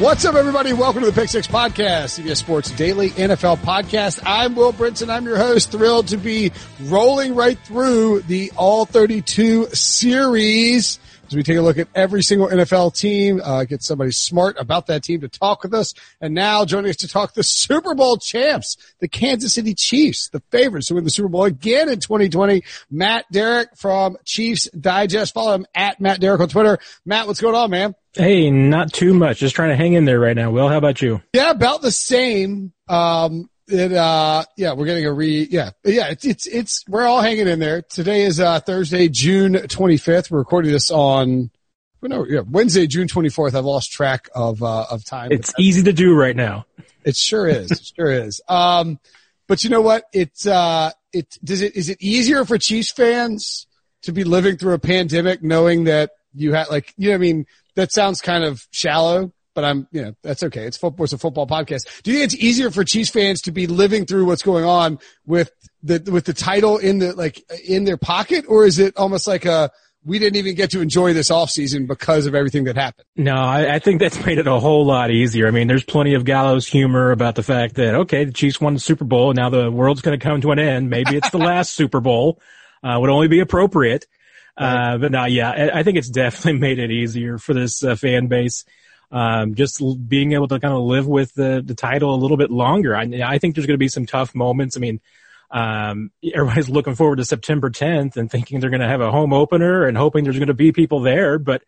What's up, everybody? Welcome to the Pick Six Podcast, CBS Sports Daily NFL Podcast. I'm Will Brinson. I'm your host. Thrilled to be rolling right through the All 32 series as we take a look at every single NFL team, uh, get somebody smart about that team to talk with us. And now joining us to talk the Super Bowl champs, the Kansas City Chiefs, the favorites to win the Super Bowl again in 2020. Matt Derrick from Chiefs Digest. Follow him at Matt Derrick on Twitter. Matt, what's going on, man? Hey, not too much. Just trying to hang in there right now. Will, how about you? Yeah, about the same. Um, it, uh, yeah, we're getting a re, yeah, yeah, it's, it's, it's, we're all hanging in there. Today is, uh, Thursday, June 25th. We're recording this on, no, yeah, Wednesday, June 24th. I've lost track of, uh, of time. It's easy to do right now. It sure is. it sure is. Um, but you know what? It's, uh, it, does it, is it easier for Chiefs fans to be living through a pandemic knowing that you had like, you know, I mean, that sounds kind of shallow, but I'm, you know, that's okay. It's football. It's a football podcast. Do you think it's easier for Chiefs fans to be living through what's going on with the, with the title in the, like, in their pocket? Or is it almost like a, we didn't even get to enjoy this offseason because of everything that happened. No, I, I, think that's made it a whole lot easier. I mean, there's plenty of gallows humor about the fact that, okay, the Chiefs won the Super Bowl. Now the world's going to come to an end. Maybe it's the last Super Bowl. Uh, would only be appropriate. Uh, but no, yeah, I, I, think it's definitely made it easier for this uh, fan base. Um, just being able to kind of live with the, the title a little bit longer. I, I think there's going to be some tough moments. I mean, um, everybody's looking forward to September 10th and thinking they're going to have a home opener and hoping there's going to be people there. But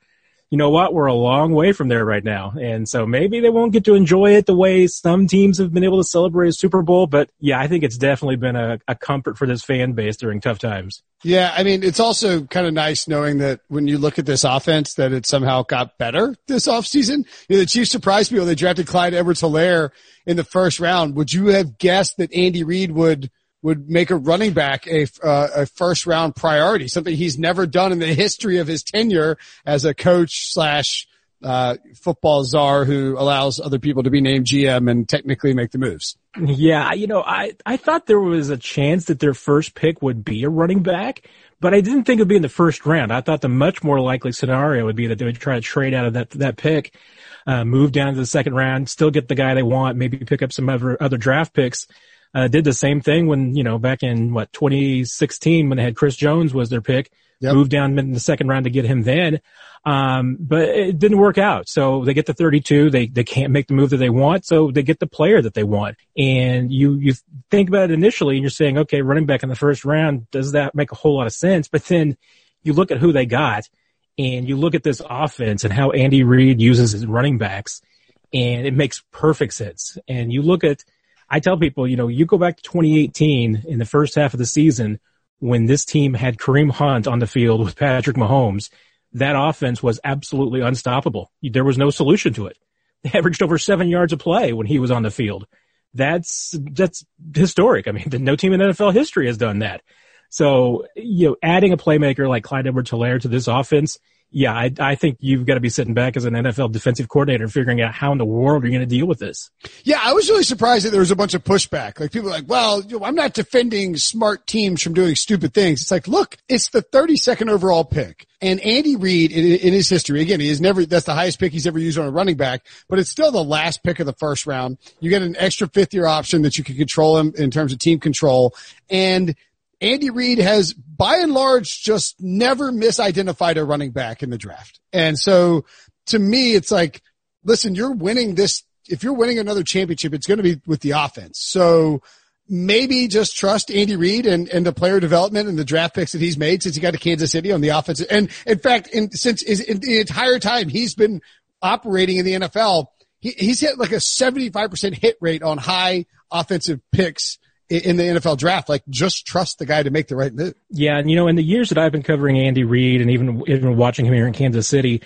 you know what? We're a long way from there right now. And so maybe they won't get to enjoy it the way some teams have been able to celebrate a Super Bowl. But yeah, I think it's definitely been a, a comfort for this fan base during tough times. Yeah. I mean, it's also kind of nice knowing that when you look at this offense, that it somehow got better this offseason. You know, the Chiefs surprised people. They drafted Clyde Edwards Helaire in the first round. Would you have guessed that Andy Reid would would make a running back a, uh, a first round priority, something he's never done in the history of his tenure as a coach slash uh, football czar who allows other people to be named GM and technically make the moves. Yeah, you know, I, I thought there was a chance that their first pick would be a running back, but I didn't think it would be in the first round. I thought the much more likely scenario would be that they would try to trade out of that, that pick, uh, move down to the second round, still get the guy they want, maybe pick up some other, other draft picks uh, did the same thing when, you know, back in what, 2016 when they had Chris Jones was their pick, yep. moved down in the second round to get him then. Um, but it didn't work out. So they get the 32. They, they can't make the move that they want. So they get the player that they want. And you, you think about it initially and you're saying, okay, running back in the first round, does that make a whole lot of sense? But then you look at who they got and you look at this offense and how Andy Reid uses his running backs and it makes perfect sense. And you look at, I tell people, you know, you go back to 2018 in the first half of the season when this team had Kareem Hunt on the field with Patrick Mahomes, that offense was absolutely unstoppable. There was no solution to it. They averaged over seven yards a play when he was on the field. That's, that's historic. I mean, no team in NFL history has done that. So, you know, adding a playmaker like Clyde Edwards Helaire to this offense, yeah, I, I think you've got to be sitting back as an NFL defensive coordinator figuring out how in the world you're going to deal with this. Yeah, I was really surprised that there was a bunch of pushback. Like people are like, well, you know, I'm not defending smart teams from doing stupid things. It's like, look, it's the 32nd overall pick. And Andy Reid in, in his history, again, he never, that's the highest pick he's ever used on a running back, but it's still the last pick of the first round. You get an extra fifth year option that you can control him in terms of team control. And Andy Reid has by and large just never misidentified a running back in the draft. And so to me, it's like, listen, you're winning this. If you're winning another championship, it's going to be with the offense. So maybe just trust Andy Reid and, and the player development and the draft picks that he's made since he got to Kansas City on the offense. And in fact, in, since is in the entire time he's been operating in the NFL, he, he's hit like a 75% hit rate on high offensive picks in the NFL draft. Like, just trust the guy to make the right move. Yeah, and you know, in the years that I've been covering Andy Reid and even even watching him here in Kansas City,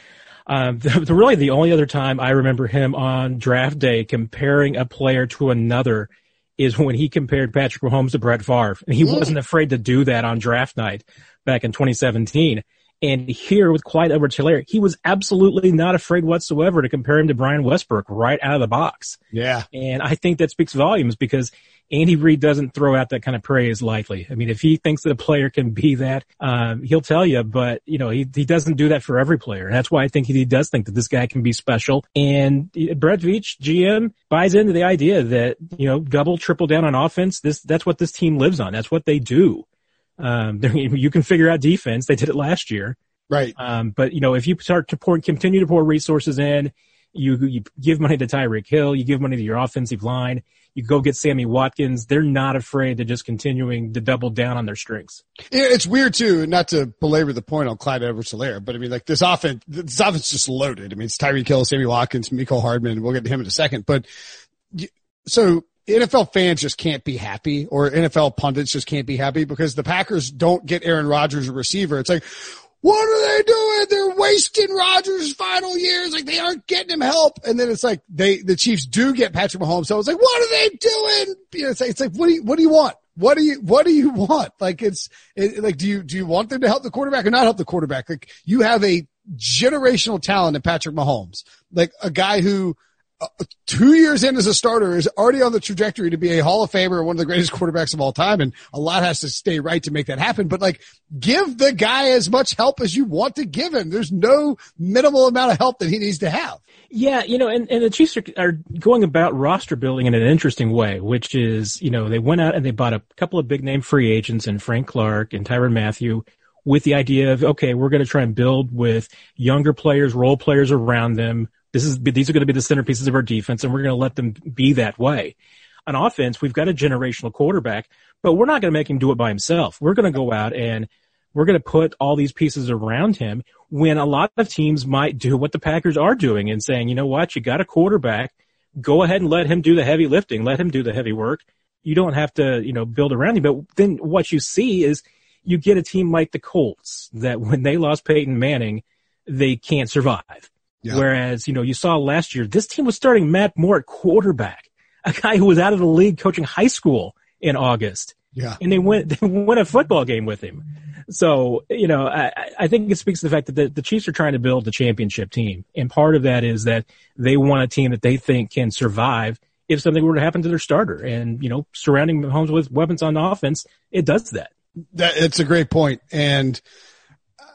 um, the, the, really the only other time I remember him on draft day comparing a player to another is when he compared Patrick Mahomes to Brett Favre, and he mm. wasn't afraid to do that on draft night back in 2017. And here with Clyde Edwards-Helaire, he was absolutely not afraid whatsoever to compare him to Brian Westbrook right out of the box. Yeah. And I think that speaks volumes because Andy Reid doesn't throw out that kind of praise lightly. I mean, if he thinks that a player can be that, um, he'll tell you, but you know, he, he doesn't do that for every player. And that's why I think he does think that this guy can be special. And Brett Veach, GM, buys into the idea that, you know, double, triple down on offense. This, that's what this team lives on. That's what they do. Um, you can figure out defense. They did it last year. Right. Um, but you know, if you start to pour, continue to pour resources in, you, you give money to Tyreek Hill, you give money to your offensive line, you go get Sammy Watkins. They're not afraid to just continuing to double down on their strengths. Yeah, it's weird too, not to belabor the point on Clyde Edwards-Helaire, but I mean, like this offense, this offense is just loaded. I mean, it's Tyreek Hill, Sammy Watkins, Mecole Hardman. We'll get to him in a second, but so NFL fans just can't be happy or NFL pundits just can't be happy because the Packers don't get Aaron Rodgers a receiver. It's like, what are they doing? They're wasting Rodgers' final years. Like they aren't getting him help. And then it's like they, the Chiefs do get Patrick Mahomes. So it's like, what are they doing? You know, it's like, it's like, what do you, what do you want? What do you, what do you want? Like it's, it, like, do you, do you want them to help the quarterback or not help the quarterback? Like you have a generational talent in Patrick Mahomes, like a guy who, two years in as a starter is already on the trajectory to be a Hall of Famer, one of the greatest quarterbacks of all time. And a lot has to stay right to make that happen. But like, give the guy as much help as you want to give him. There's no minimal amount of help that he needs to have. Yeah, you know, and, and the Chiefs are, are going about roster building in an interesting way, which is, you know, they went out and they bought a couple of big name free agents and Frank Clark and Tyrann Mathieu, with the idea of, okay, we're going to try and build with younger players, role players around them this is, these are going to be the centerpieces of our defense and we're going to let them be that way. On offense, we've got a generational quarterback, but we're not going to make him do it by himself. We're going to go out and we're going to put all these pieces around him when a lot of teams might do what the Packers are doing and saying, you know what, you got a quarterback, go ahead and let him do the heavy lifting, let him do the heavy work. You don't have to, you know, build around him. But then what you see is you get a team like the Colts that when they lost Peyton Manning, they can't survive. Yeah. Whereas, you know, you saw last year, this team was starting Matt Moore at quarterback, a guy who was out of the league coaching high school in August. Yeah. And they went, they won a football game with him. So, you know, I, I think it speaks to the fact that the, the Chiefs are trying to build a championship team. And part of that is that they want a team that they think can survive if something were to happen to their starter. And, you know, surrounding Mahomes with weapons on offense, it does that. That it's a great point. And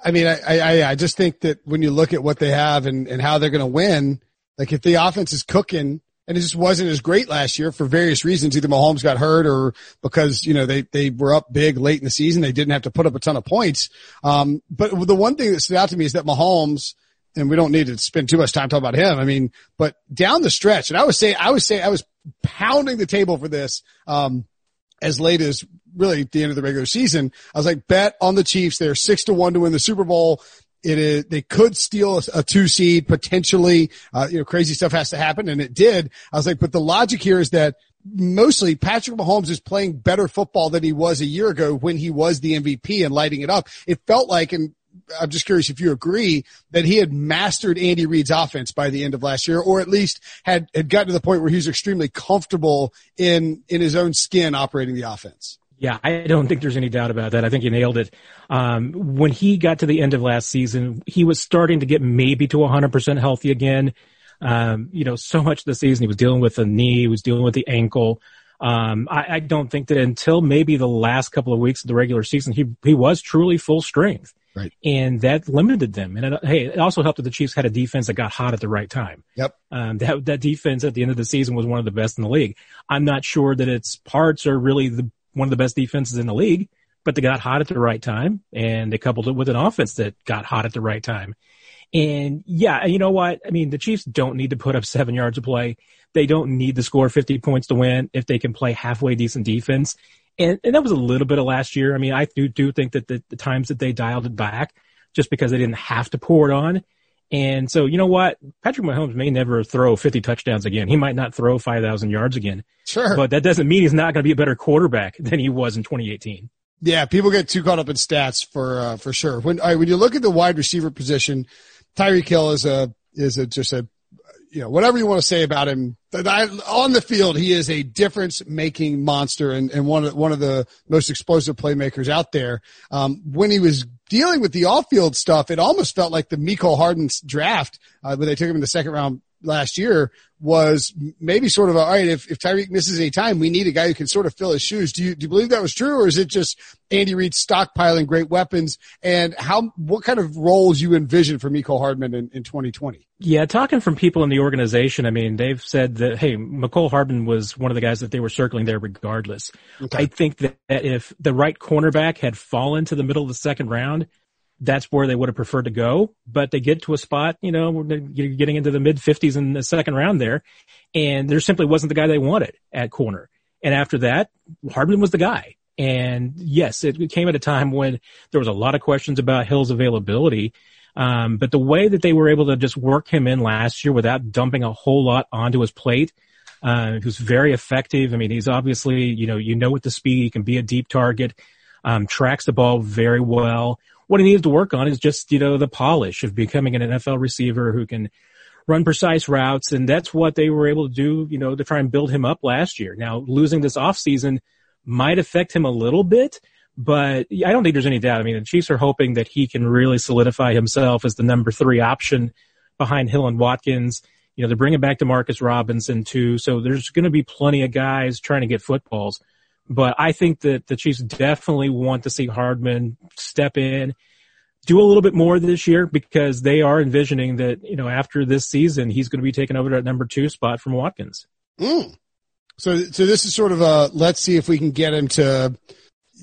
I mean, I, I, I just think that when you look at what they have and, and how they're going to win, like if the offense is cooking and it just wasn't as great last year for various reasons, either Mahomes got hurt or because, you know, they, they were up big late in the season. They didn't have to put up a ton of points. Um, but the one thing that stood out to me is that Mahomes, and we don't need to spend too much time talking about him. I mean, but down the stretch, and I was saying, I was saying, I was pounding the table for this, um, as late as really the end of the regular season. I was like, bet on the Chiefs. They're six to one to win the Super Bowl. It is, they could steal a, a two seed potentially. Uh, you know, crazy stuff has to happen and it did. I was like, but the logic here is that mostly Patrick Mahomes is playing better football than he was a year ago when he was the MVP and lighting it up. It felt like, and I'm just curious if you agree that he had mastered Andy Reid's offense by the end of last year, or at least had, had gotten to the point where he was extremely comfortable in, in his own skin operating the offense. Yeah, I don't think there's any doubt about that. I think you nailed it. Um, when he got to the end of last season, he was starting to get maybe to 100% healthy again. Um, you know, so much of the season he was dealing with the knee, he was dealing with the ankle. Um, I, I, don't think that until maybe the last couple of weeks of the regular season, he he was truly full strength. Right. And that limited them. And it, hey, it also helped that the Chiefs had a defense that got hot at the right time. Yep. Um, that, that defense at the end of the season was one of the best in the league. I'm not sure that its parts are really the, one of the best defenses in the league, but they got hot at the right time and they coupled it with an offense that got hot at the right time. And yeah, you know what? I mean, the Chiefs don't need to put up seven yards of play. They don't need to score 50 points to win if they can play halfway decent defense. And, and that was a little bit of last year. I mean, I do, do think that the, the times that they dialed it back just because they didn't have to pour it on. And so, you know what? Patrick Mahomes may never throw 50 touchdowns again. He might not throw 5,000 yards again. Sure. But that doesn't mean he's not going to be a better quarterback than he was in 2018. Yeah, people get too caught up in stats for uh, for sure. When when you look at the wide receiver position, Tyreek Hill is a is a just a you know whatever you want to say about him. On the field, he is a difference making monster and, and one of one of the most explosive playmakers out there. Um, when he was dealing with the off field stuff, it almost felt like the Mecole Hardman's draft uh, when they took him in the second round last year was maybe sort of all right, if, if Tyreek misses any time, we need a guy who can sort of fill his shoes. Do you, do you believe that was true or is it just Andy Reid stockpiling great weapons and how, what kind of roles you envision for Mecole Hardman in, in 2020? Yeah, talking from people in the organization, I mean, they've said that, hey, Mecole Hardman was one of the guys that they were circling there regardless. Okay. I think that if the right cornerback had fallen to the middle of the second round, that's where they would have preferred to go. But they get to a spot, you know, they're getting into the mid fifties in the second round there. And there simply wasn't the guy they wanted at corner. And after that, Hardman was the guy. And yes, it came at a time when there was a lot of questions about Hill's availability. Um, but the way that they were able to just work him in last year without dumping a whole lot onto his plate, uh, who's very effective. I mean, he's obviously, you know, you know, with the speed, he can be a deep target, um, tracks the ball very well what he needs to work on is just, you know, the polish of becoming an NFL receiver who can run precise routes. And that's what they were able to do, you know, to try and build him up last year. Now losing this offseason might affect him a little bit, but I don't think there's any doubt. I mean, the Chiefs are hoping that he can really solidify himself as the number three option behind Hill and Watkins. You know, they're bringing back Demarcus Robinson too. So there's going to be plenty of guys trying to get footballs. But I think that the Chiefs definitely want to see Hardman step in, do a little bit more this year because they are envisioning that, you know, after this season, he's going to be taking over that number two spot from Watkins. Mm. So, so this is sort of a, let's see if we can get him to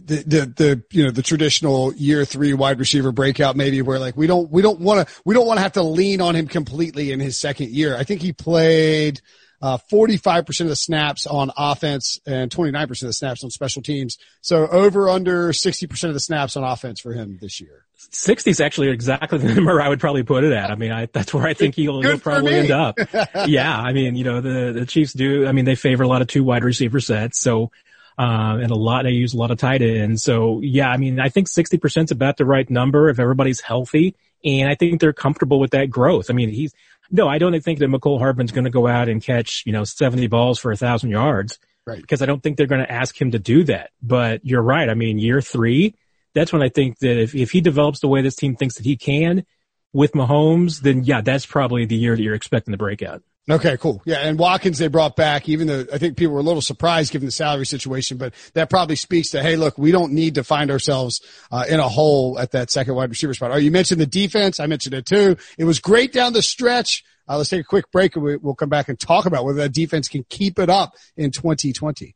the, the, the, you know, the traditional year three wide receiver breakout, maybe where like we don't, we don't want to, we don't want to have to lean on him completely in his second year. I think he played, uh, 45% of the snaps on offense and 29% of the snaps on special teams. So over under 60% of the snaps on offense for him this year. 60 is actually exactly the number I would probably put it at. I mean, I, that's where I think he'll, he'll probably end up. yeah. I mean, you know, the, the Chiefs do, I mean, they favor a lot of two wide receiver sets. So, uh, and a lot, they use a lot of tight ends. So yeah, I mean, I think 60% is about the right number if everybody's healthy. And I think they're comfortable with that growth. I mean, he's, no, I don't think that Mecole Hardman's going to go out and catch, you know, 70 balls for a thousand yards. Right. Because I don't think they're going to ask him to do that. But you're right. I mean, year three, that's when I think that if, if he develops the way this team thinks that he can with Mahomes, then yeah, that's probably the year that you're expecting the breakout. Okay, cool. Yeah, and Watkins they brought back, even though I think people were a little surprised given the salary situation, but that probably speaks to, hey, look, we don't need to find ourselves uh, in a hole at that second wide receiver spot. Oh, you mentioned the defense. I mentioned it too. It was great down the stretch. Uh, let's take a quick break and we, we'll come back and talk about whether that defense can keep it up in 2020.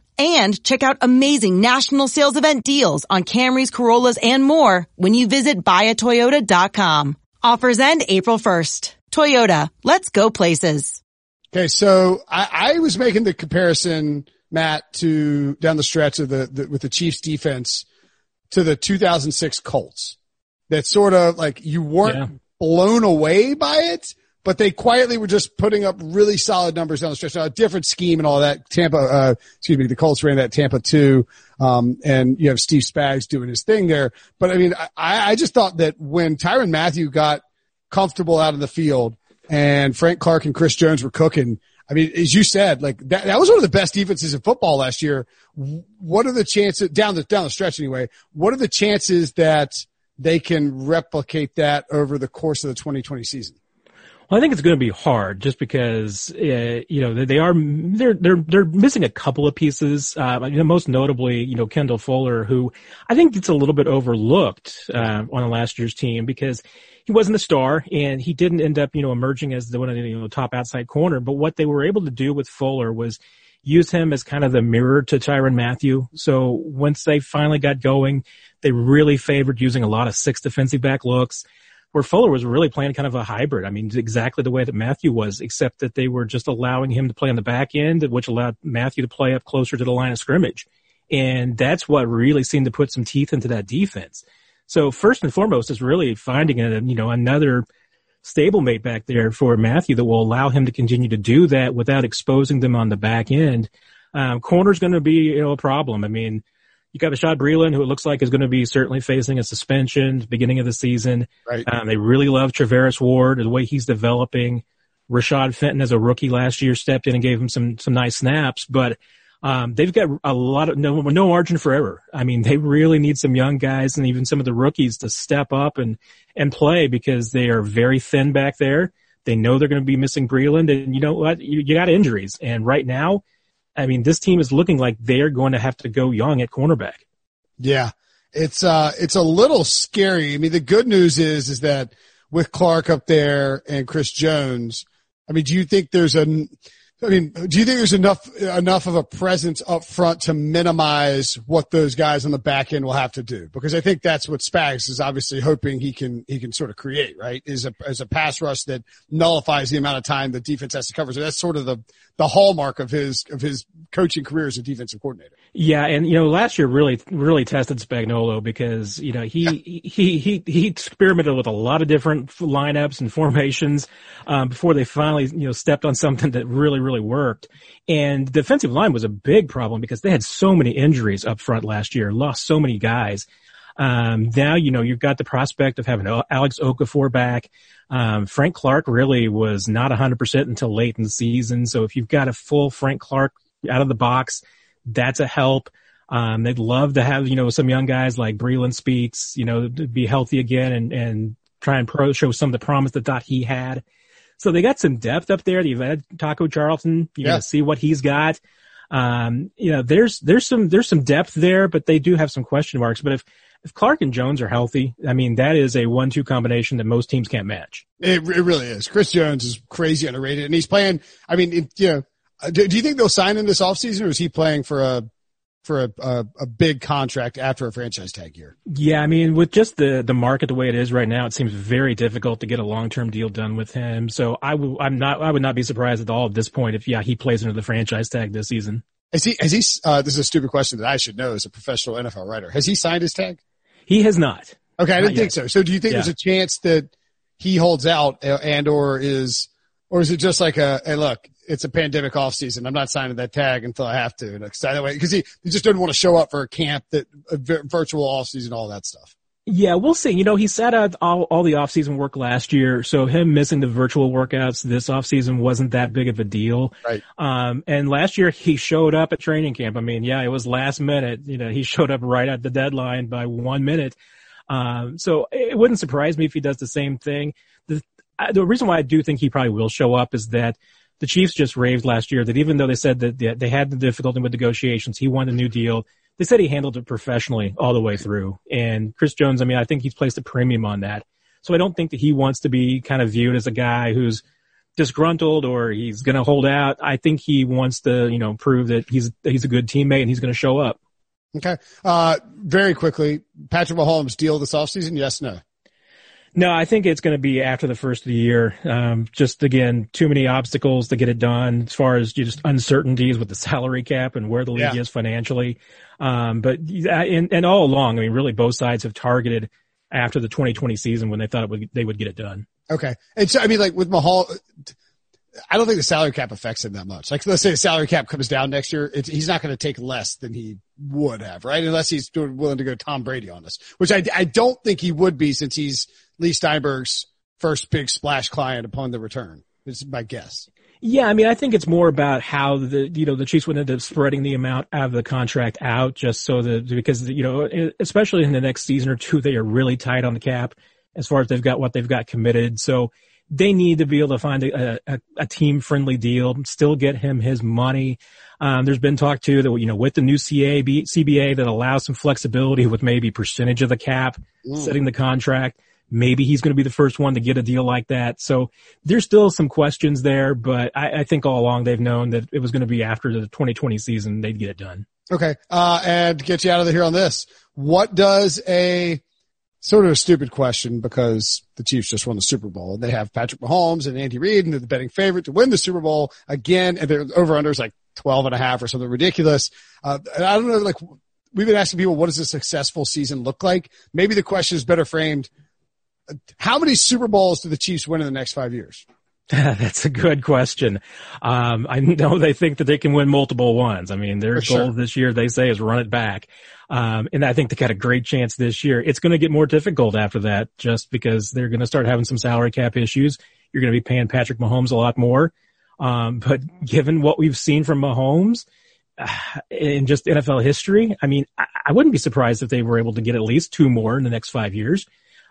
and check out amazing national sales event deals on Camrys, Corollas, and more when you visit buyatoyota.com. Offers end April 1st. Toyota, let's go places. Okay, so I, I was making the comparison, Matt, to down the stretch of the, the with the Chiefs defense to the 2006 Colts. That sort of like you weren't yeah. blown away by it, but they quietly were just putting up really solid numbers down the stretch. Now, a different scheme and all that. Tampa, uh, excuse me, the Colts ran that Tampa two, um, and you have Steve Spags doing his thing there. But I mean, I, I just thought that when Tyrann Mathieu got comfortable out of the field and Frank Clark and Chris Jones were cooking, I mean, as you said, like that, that was one of the best defenses in football last year. What are the chances down the, down the stretch anyway? What are the chances that they can replicate that over the course of the 2020 season? Well, I think it's going to be hard just because uh, you know they are they're they're they're missing a couple of pieces. Uh, you know, most notably, you know Kendall Fuller, who I think gets a little bit overlooked uh, on last year's team because he wasn't a star and he didn't end up you know emerging as the one the you know, top outside corner. But what they were able to do with Fuller was use him as kind of the mirror to Tyrann Mathieu. So once they finally got going, they really favored using a lot of six defensive back looks where Fuller was really playing kind of a hybrid. I mean, exactly the way that Mathieu was, except that they were just allowing him to play on the back end, which allowed Mathieu to play up closer to the line of scrimmage. And that's what really seemed to put some teeth into that defense. So first and foremost is really finding a, you know, another stablemate back there for Mathieu that will allow him to continue to do that without exposing them on the back end. Um, corner's going to be, you know, a problem. I mean, you got Bashaud Breeland, who it looks like is going to be certainly facing a suspension beginning of the season. Right. Um, they really love Charvarius Ward, the way he's developing. Rashad Fenton as a rookie last year stepped in and gave him some, some nice snaps, but, um, they've got a lot of no, no margin for error. I mean, they really need some young guys and even some of the rookies to step up and, and play because they are very thin back there. They know they're going to be missing Breeland and you know what? You, you got injuries. And right now, I mean, this team is looking like they're going to have to go young at cornerback. Yeah. It's, uh, it's a little scary. I mean, the good news is, is that with Clark up there and Chris Jones, I mean, do you think there's a, I mean, do you think there's enough enough of a presence up front to minimize what those guys on the back end will have to do? Because I think that's what Spags is obviously hoping he can he can sort of create, right? Is a as a pass rush that nullifies the amount of time the defense has to cover. So that's sort of the the hallmark of his of his coaching career as a defensive coordinator. Yeah, and you know, last year really really tested Spagnuolo because you know he he he he experimented with a lot of different lineups and formations um, before they finally you know stepped on something that really really worked. And defensive line was a big problem because they had so many injuries up front last year, lost so many guys. Um, now, you know, you've got the prospect of having Alex Okafor back. Um, Frank Clark really was not 100% until late in the season. So if you've got a full Frank Clark out of the box, that's a help. Um, they'd love to have, you know, some young guys like Breeland Speaks, you know, be healthy again and, and try and pro show some of the promise that thought he had. So they got some depth up there. You've had Taco Charlton. You yeah. got to see what he's got. Um, you know, there's, there's some, there's some depth there, but they do have some question marks. But if, if Clark and Jones are healthy, I mean, that is a one-two combination that most teams can't match. It, it really is. Chris Jones is crazy underrated and he's playing, I mean, it, you know, do, do you think they'll sign him this offseason or is he playing for a for a, a, a, big contract after a franchise tag year. Yeah, I mean, with just the the market the way it is right now, it seems very difficult to get a long term deal done with him. So I w- I'm not I would not be surprised at all at this point if yeah he plays under the franchise tag this season. Has he? Has he? Uh, this is a stupid question that I should know as a professional NFL writer. Has he signed his tag? He has not. Okay, I didn't think so. So do you think yeah. there's a chance that he holds out uh, and or is or is it just like a, hey, look, it's a pandemic off season. I'm not signing that tag until I have to. Because way because he, he just didn't want to show up for a camp that a virtual off season, all that stuff. Yeah, we'll see. You know, he sat out all, all the off-season work last year, so him missing the virtual workouts this off-season wasn't that big of a deal. Right. Um, and last year he showed up at training camp. I mean, yeah, it was last minute. You know, he showed up right at the deadline by one minute. Um, so it wouldn't surprise me if he does the same thing. The, the reason why I do think he probably will show up is that the Chiefs just raved last year that even though they said that they had the difficulty with negotiations, he won a new deal. They said he handled it professionally all the way through. And Chris Jones, I mean, I think he's placed a premium on that. So I don't think that he wants to be kind of viewed as a guy who's disgruntled or he's going to hold out. I think he wants to, you know, prove that he's he's a good teammate and he's going to show up. Okay. Uh, very quickly, Patrick Mahomes deal this offseason? Yes, no. No, I think it's going to be after the first of the year. Um, just again, too many obstacles to get it done as far as just uncertainties with the salary cap and where the league yeah. is financially. Um, but and, and all along, I mean, really both sides have targeted after the 2020 season when they thought would, they would get it done. Okay. And so, I mean, like with Mahal, I don't think the salary cap affects him that much. Like, let's say the salary cap comes down next year, he's not going to take less than he would have, right? Unless he's willing to go Tom Brady on us, which I, I don't think he would be since he's Leigh Steinberg's first big splash client upon the return. Is my guess. Yeah, I mean, I think it's more about how the you know the Chiefs would end up spreading the amount of the contract out, just so that because you know, especially in the next season or two, they are really tight on the cap as far as they've got what they've got committed. So they need to be able to find a, a, a team friendly deal, still get him his money. Um, there's been talk too that, you know, with the new CBA that allows some flexibility with maybe percentage of the cap, mm. setting the contract. Maybe he's going to be the first one to get a deal like that. So there's still some questions there, but I, I think all along they've known that it was going to be after the 2020 season they'd get it done. Okay. Uh, and to get you out of here on this, what does a sort of a stupid question because the Chiefs just won the Super Bowl and they have Patrick Mahomes and Andy Reid and they're the betting favorite to win the Super Bowl again. And their over under is like 12 and a half or something ridiculous. Uh, I don't know, like we've been asking people, what does a successful season look like? Maybe the question is better framed. How many Super Bowls do the Chiefs win in the next five years? That's a good question. Um, I know they think that they can win multiple ones. I mean, their For goal sure. this year, they say, is run it back. Um, and I think they got a great chance this year. It's going to get more difficult after that just because they're going to start having some salary cap issues. You're going to be paying Patrick Mahomes a lot more. Um, but given what we've seen from Mahomes uh, in just NFL history, I mean, I, I wouldn't be surprised if they were able to get at least two more in the next five years.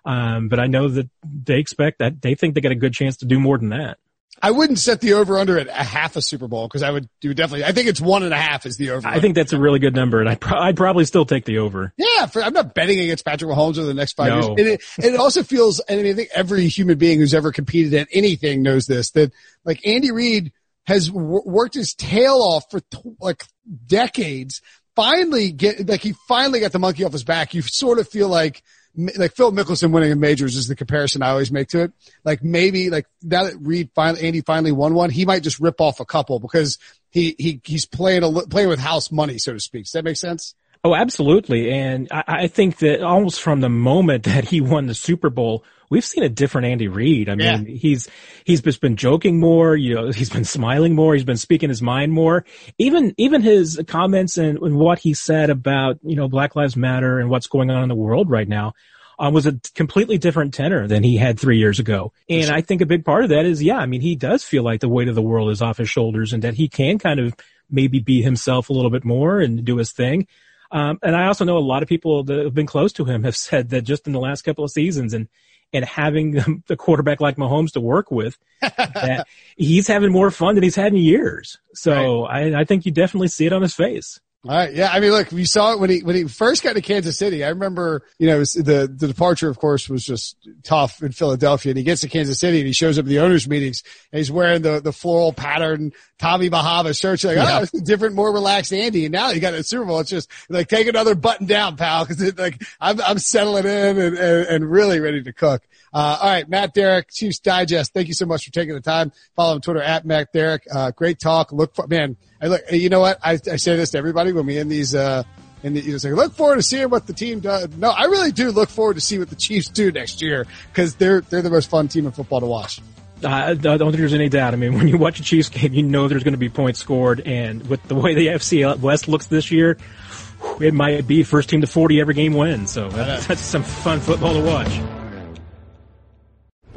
Um, but I know that they expect that they think they got a good chance to do more than that. I wouldn't set the over under at a half a Super Bowl because I would do definitely. I think it's one and a half is the over. I think that's a really good number, and I'd, pro- I'd probably still take the over. Yeah, for, I'm not betting against Patrick Mahomes over the next five no. years. And it, and it also feels, and I think every human being who's ever competed at anything knows this that like Andy Reid has w- worked his tail off for t- like decades. Finally, get like he finally got the monkey off his back. You sort of feel like like Phil Mickelson winning a majors is the comparison I always make to it. Like maybe like now that Reid finally, Andy finally won one, he might just rip off a couple because he, he, he's playing a, playing with house money, so to speak. Does that make sense? Oh, absolutely. And I, I think that almost from the moment that he won the Super Bowl, we've seen a different Andy Reid. I mean, yeah. he's, he's just been joking more, you know, he's been smiling more, he's been speaking his mind more. Even, even his comments and, and what he said about, you know, Black Lives Matter and what's going on in the world right now. Uh, was a completely different tenor than he had three years ago. And I think a big part of that is, yeah, I mean, he does feel like the weight of the world is off his shoulders and that he can kind of maybe be himself a little bit more and do his thing. Um, and I also know a lot of people that have been close to him have said that just in the last couple of seasons and, and having the quarterback like Mahomes to work with, that he's having more fun than he's had in years. So right. I, I think you definitely see it on his face. All right. Yeah. I mean, look, we saw it when he, when he first got to Kansas City. I remember, you know, the, the departure, of course, was just tough in Philadelphia and he gets to Kansas City and he shows up at the owners meetings and he's wearing the, the floral pattern Tommy Bahama shirt. You're like, yeah. oh, it's a different, more relaxed Andy. And now you got a Super Bowl. It's just like, take another button down, pal. Cause it, like, I'm, I'm settling in and, and, and really ready to cook. Uh, all right. Matt Derrick, Chiefs Digest. Thank you so much for taking the time. Follow him Twitter at Matt Derrick. Uh, great talk. Look for, man, I look, you know what? I, I say this to everybody when we end these, uh, and you know, say, look forward to seeing what the team does. No, I really do look forward to see what the Chiefs do next year because they're, they're the most fun team in football to watch. I don't think there's any doubt. I mean, when you watch a Chiefs game, you know there's going to be points scored, and with the way the AFC West looks this year, it might be first team to 40 every game wins. So that's, that's some fun football to watch.